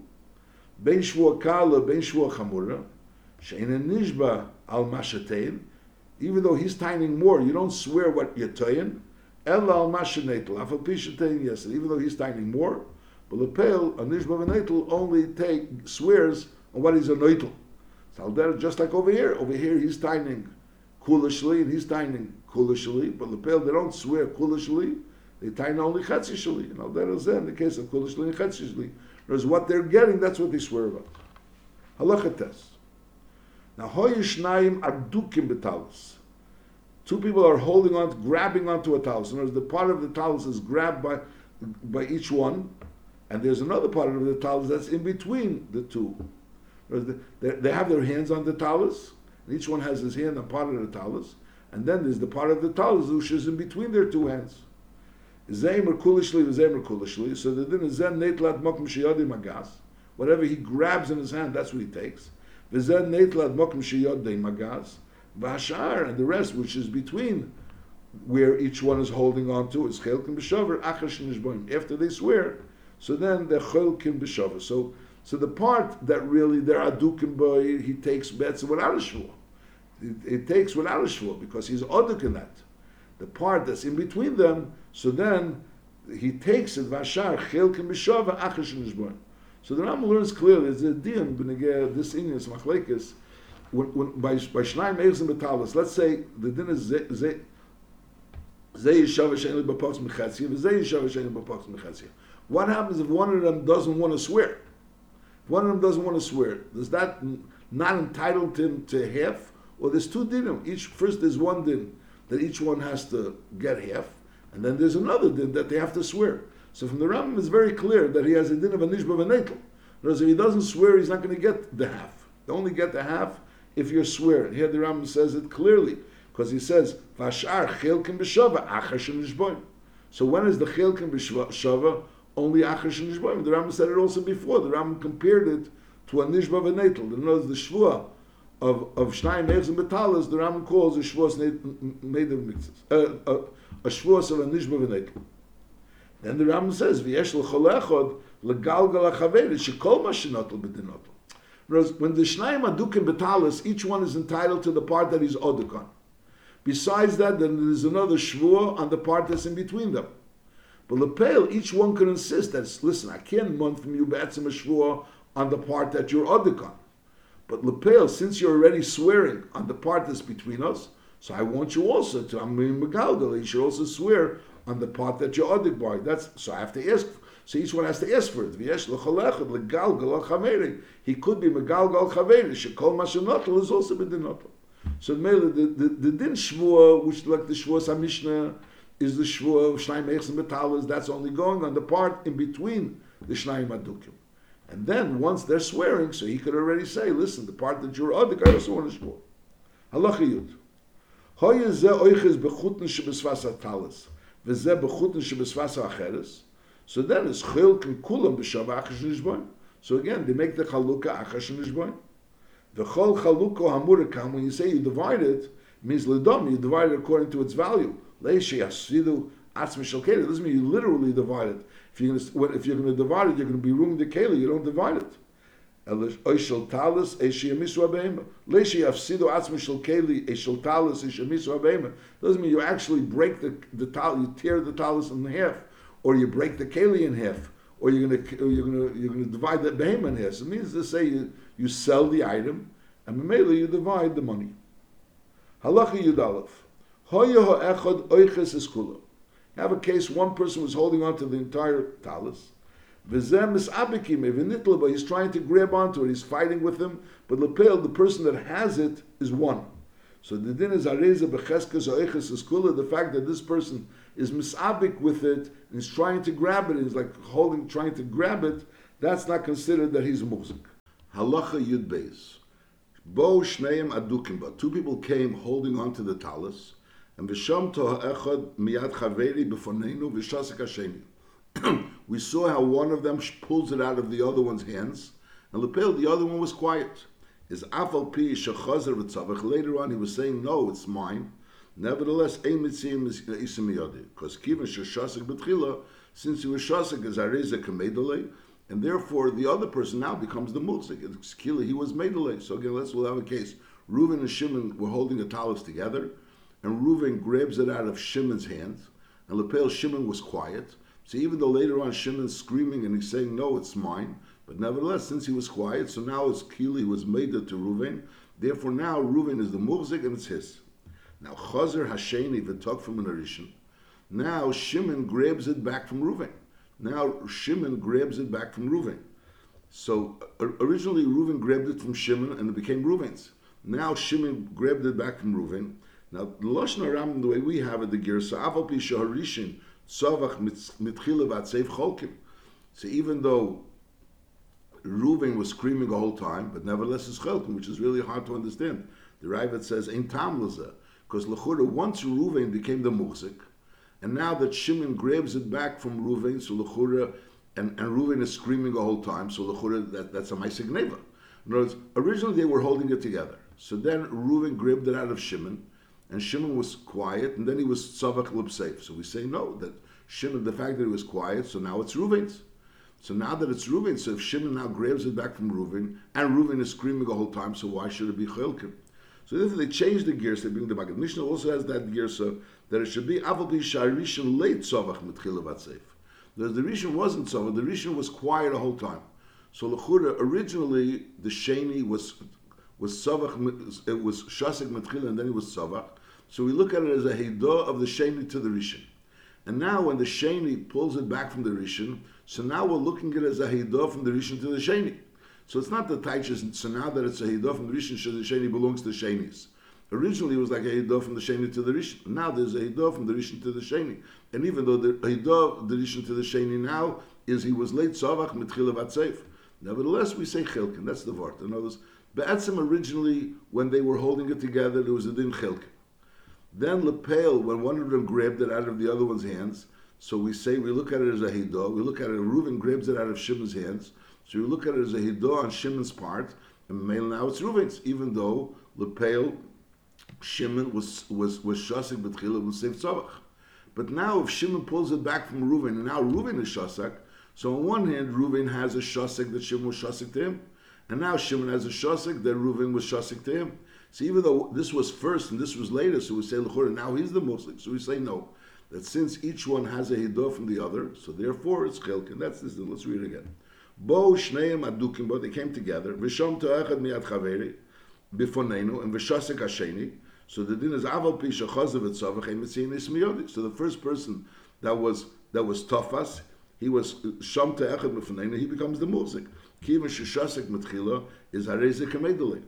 ben shvua kala, ben shvua chamura, she'in a nishba al mashatein, even though he's tining more, you don't swear what you're toyin, ella al mashanetel, afal pishatein, yes, even though he's tining more, but lepel, a nishba v'neitel, only take, swears on what is a neitel. So just like over here, over here he's tining kulishli and he's tining kulishli, but lepel they don't swear kulishli, they tine only chatzishli. And Alder is in the case of kulishli and chatzishli. Whereas what they're getting, that's what they swear about. Halacha test. Now hoyishnayim adukim betalis. Two people are holding on, grabbing onto a talus. In other words, the part of the talus is grabbed by by each one, and there's another part of the talus that's in between the two. They have their hands on the talus, and each one has his hand on part of the talus, and then there's the part of the talus which is in between their two hands. Zeimer kulishli v'zeimer kulishli. So the din is zen neitlat mokum sheyodi magas. Whatever he grabs in his hand, that's what he takes. V'zen neitlat mokum sheyodi magas. V'hashar and the rest, which is between where each one is holding on to, is chelkin b'shover achash nishboim. After they swear, so then they're chelkin b'shover. So so the part that really they're adukim boy, he takes bets without a shvur. It, takes without a shvur because he's aduk in that. The part that's in between them, so then he takes it vashar chilkim b'shava achash nishbon. So the Rambam learns clearly there's a din this Indian machlekes when, when by by shnayim eichzim betalis. Let's say the din is ze ze ze yishava shein b'poks mechatzia v'ze yishava shein b'poks mechatzia. What happens if one of them doesn't want to swear? If one of them doesn't want to swear, does that not entitle him to half? Or there's two dinim. Each first there's one din that each one has to get half, and then there's another din that they have to swear. So from the Rambam it's very clear that he has a din of a nishba v'netel. Whereas if he doesn't swear, he's not going to get the half. You only get the half if you're swearing. Here the Rambam says it clearly because he says vashar chilkim b'shava achash nishboim. So when is the chilkim b'shava? only Achash and Nishboim. The Rambam said it also before. The Rambam compared it to a nishba v'netel. In other words, the shvua of of shnayim meichs and betalas, the Rambam calls a shvuas made of uh, a, a shvuas of a nishba v'netel. Then the Rambam says, "V'yesh l'chol echad legalgal achaveres shekol ma shenotel b'dinotel." When the shnayim adukim betalas, each one is entitled to the part that he's oduk Besides that, then there is another shvua on the part that's in between them. But lepel, each one can insist that, listen, I can't month from you be'etzim a shvua on the part that you're oduk But lepel, since you're already swearing on the part that's between us, so I want you also to, I'm megalgal, you should also swear on the part that you're oduk by. That's, so I have to ask so each one has to ask for it. He could be megalgal chaveri. Shekol mashenotl is also b'dinotl. So the, the, the, din shvua, which like the shvua samishna, is the shvua of shnayim eichs and metalas. That's only going on the part in between the shnayim adukim. And then once they're swearing, so he could already say, listen, the part that you're adik, I also want to shvua. Halacha yud. Hoye ze oiches bechutn. Veze bechutn acheres. So then it's chilk and kulam b'shav achash So again, they make the chalukah achash nishboin. The chol chaluko hamurakam, when you say you divide it, means ledom, you divide it according to its value. Leishi asidu atzmi shalkeda. doesn't mean you literally divide it. If you're going to, if you're going to divide it, you're going to be ruining the keli. You don't divide it. Doesn't mean you actually break the the tal, you tear the talis in half or you break the keli in half, or you're going to you're going to you're going to divide the behemoth in half. So it means to say you, you sell the item, and mainly you divide the money. Halacha Yudalef. Hoya ha'echad oiches is kula. Have a case, one person was holding on to the entire. V'zem is abikim, he's trying to grab onto it, he's fighting with him, but lepel, the person that has it, is one. So the din is areza becheskas oiches is kula, the fact that this person is misabik with it and is trying to grab it, he's like holding, trying to grab it, that's not considered that he's muzik. Halacha Yud Beis. Bo Shneim Adukim, but two people came holding on to the talis, and Miyad Chaveri Vishasik Hasheni. <clears throat> We saw how one of them pulls it out of the other one's hands, and Lepel, the other one was quiet. Is Afal Pi Shechazer V'tzavach. Later on, he was saying, "No, it's mine." Nevertheless, ein mitziyim is uh, isim miyadi. Because kiva shashasik betchila, since he was shasik as areza kamedale, and therefore the other person now becomes the muzik. It's kila, he was medale. So again, let's we'll have a case. Reuven and Shimon were holding a talus together, and Reuven grabs it out of Shimon's hands, and lapel Shimon was quiet. So even though later on Shimon's screaming and he's saying, no, it's mine, but nevertheless, since he was quiet, so now it's kila, he was made it to Reuven. Therefore now Reuven is the muzik and it's his. Now Chazer Hasheni v'tok from an Arishan. Now Shimon grabs it back from Reuven. Now Shimon grabs it back from Reuven. So originally Reuven grabbed it from Shimon and it became Reuven's. Now Shimon grabbed it back from Reuven. Now the Lashon Aram, the way we have it, the Girsa Aval Pi Shaharishin Tzavach Mitchila Vatsev Cholkim. So even though Reuven was screaming the whole time, but nevertheless it's Cholkim, which is really hard to understand. The Ravid says, Ein Tam because Lechura, once Ruvain became the Muzik, and now that Shimon grabs it back from Ruvain, so Lechura, and, and Ruvain is screaming the whole time, so Lechura, that, that's a Maisig Neva. In other words, originally they were holding it together. So then Reuven grabbed it out of Shimon, and Shimon was quiet, and then he was tzavak safe. So we say no, that Shimon, the fact that he was quiet, so now it's Reuven's. So now that it's Reuven, so if Shimon now grabs it back from Reuven, and Reuven is screaming the whole time, so why should it be Chelkim? So therefore they change the gears, they bring the. The Mishnah also has that gear so that it should be Avabi Sharishan late Tzavach Mitchila Batseif. The, the Rishon wasn't Tzavach, the Rishon was quiet the whole time. So Lechura, originally the Sheni was was Tzavach, it was Shasik Mitchila and then it was Tzavach. So we look at it as a Heidah of the Sheni to the Rishon. And now when the Sheni pulls it back from the Rishon, so now we're looking at it as a Heidah from the Rishon to the Sheni. So it's not the Taichas, so now that it's a Hidah from the Rishon, to the Sheni belongs to the Shenis. Originally it was like a Hidah from the Sheni to the Rishon. Now there's a Hidah from the Rishon to the Sheni. And even though the Hidah, the Rishon to the Sheni now, is he was late Savach Mitchilav Atseif. Nevertheless, we say Chilkin, that's the Vart. In other words, Be'etzim originally, when they were holding it together, there was a Din Chilkin. Then Lepel, when one of them grabbed it out of the other one's hands, so we say, we look at it as a Hidah, we look at it, Reuven grabs it out of Shimon's hands, So we look at it as a hidah on Shimon's part, and now it's Reuven's, even though Lepel Shimon was was was shasik b'tchila with safe tzavach. But now if Shimon pulls it back from Reuven, and now Reuven is shasak, so on one hand Reuven has a shasik that Shimon was shasik to him, and now Shimon has a shasik that Reuven was shasik to him. So even though this was first and this was later, so we say Lechora, now he's the Muslim. So we say no. That since each one has a hidah from the other, so therefore it's chilk, and that's this. Let's read it again. Bo shneim adukim bo, they came together. V'shom to'echad mi'ad chaveri, bifonenu, and v'shasek hasheni. So the din is aval pi shechazav et tzavach ein mitziyin So the first person that was that was tofas, he was shom to'echad bifonenu, he becomes the muzik. Kiva sheshasek mitchila is hareze kamedele.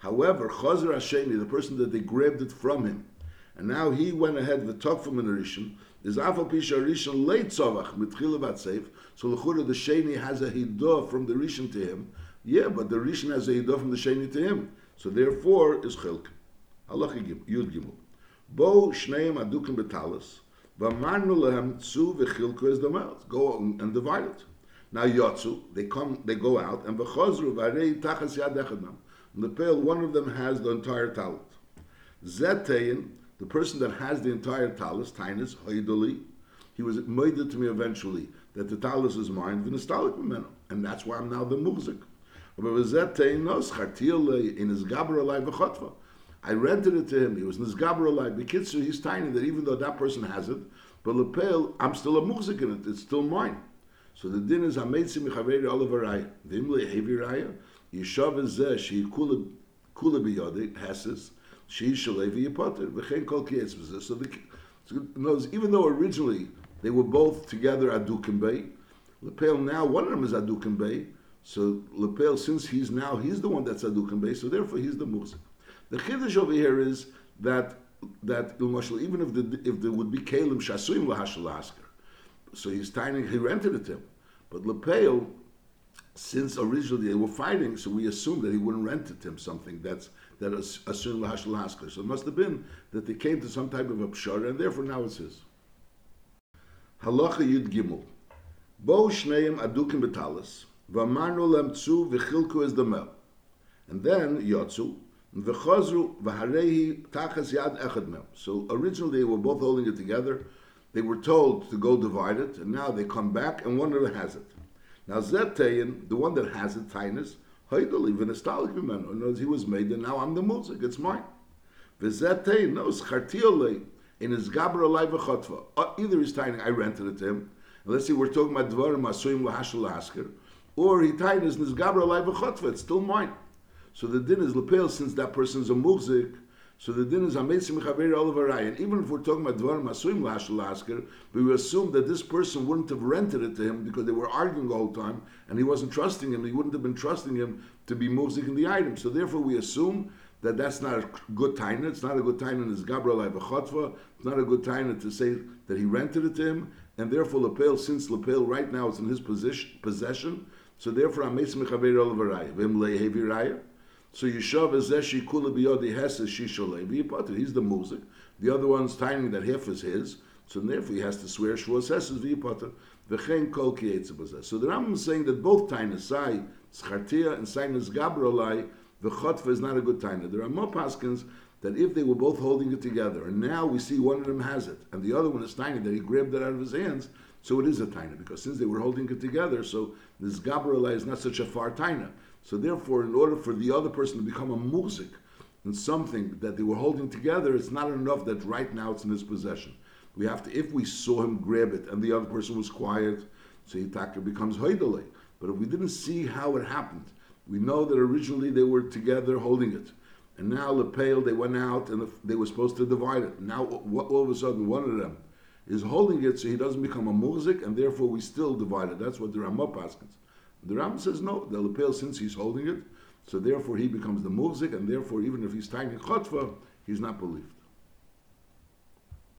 However, chazer hasheni, the person that they grabbed it from him, and now he went ahead with talk from an rishon. Is afal pisha rishon late tzavach mitchila batseif. So l'chura the sheni has a hidah from the rishon to him. Yeah, but the rishon has a hidah from the sheni to him. So therefore is chilk. Halacha gimel yud gimel. Bo shneim adukim betalis. V'amarnu lehem tzu v'chilku es damel. Go and divide it. Now yotzu, they come, they go out, and v'chozru v'arei tachas yad echadnam. The pale, one of them has the entire talent. Zetein, the person that has the entire talus, Tainus, Hoidoli, he was murdered to me eventually that the talus is mine, v'nistalik memeno, and that's why I'm now the muzik. Zetayin I rented it to him. He was gabra alive. Bekitzu, he's tiny that even though that person has it, but lepel, I'm still a muzik in it. It's still mine. So the din is ameitzi michaveri olavaraya. Dimle heavy raya. Yishav zeh kula shalevi yipoter v'chein kol kiyetz So the knows even though originally they were both together adukim bay, Lepel now one of them is adukim bay. So Lepel since he's now he's the one that's adukim bay. So therefore he's the muzik. The chiddush over here is that that even if the, if there would be kalim shasuim lahashal so he's tiny he rented it to him, but Lepel since originally they were fighting, so we assumed that he wouldn't rent it to him something that's that assumed hasker. So it must have been that they came to some type of a pshara, and therefore now it's his. Halacha Yud Gimel. Bo shneim adukim betalis, v'amarnu lem tzu is the damel. And then yotzu, v'chozru v'harehi tachas yad echad mel. So originally they were both holding it together. They were told to go divide it, and now they come back, and one of them has it. Now Zetein, the one that has it, Tainus, Hoidali, Vinastalik Vimeno, knows he was made, and now I'm the Muzik, it's mine. Vizetein knows Chartiole in his Gabra Lai V'chotva. Uh, either he's tiny, I rented it to him, let's see, we're talking about Dvarim Asuim Lahashal Lasker, or he tied in his Gabra Lai V'chotva, it's still mine. So the din is Lepel, since that person's a Muzik, so the din is Ametzim Mechaber Oliver And even if we're talking about Dvarim Asuim Lashal Lasker, we assume that this person wouldn't have rented it to him because they were arguing the whole time and he wasn't trusting him. He wouldn't have been trusting him to be Muzik in the item. So therefore we assume that that's not a good time. It's not a good time in his Gabriel Ibachotva. It's not a good time to say that he rented it to him. And therefore Lepel, since Lepel right now is in his position, possession, so therefore Ametzim Mechaber Oliver Vim Lehevi Raya. So Yishav is Zeshi Kula Biyodi Heses Shishole V'yipater. He's the muzik. The other one's timing that half is his. So therefore he has to swear Shavuos Heses V'yipater. V'chein Kol Kiyetzibazeh. So the Rambam is saying that both tainas, Sai, Tzchartia, and Sainas Gabrolai, the Chotva is not a good taina. There are more paskins that if they were both holding it together, and now we see one of them has it, and the other one is tiny, that he grabbed it out of his hands, so it is a taina, because since they were holding it together, so this Gabrolai is not such a far taina. So therefore, in order for the other person to become a muzik and something that they were holding together, it's not enough that right now it's in his possession. We have to, if we saw him grab it and the other person was quiet, so Yitaka becomes hoidale. But if we didn't see how it happened, we know that originally they were together holding it. And now Lepel, they went out and they were supposed to divide it. Now all of a sudden one of them is holding it so he doesn't become a muzik and therefore we still divide it. That's what the Ramah paskins. The Ram says no, the lapel since he's holding it, so therefore he becomes the muzik, and therefore even if he's tying a chotva, he's not believed.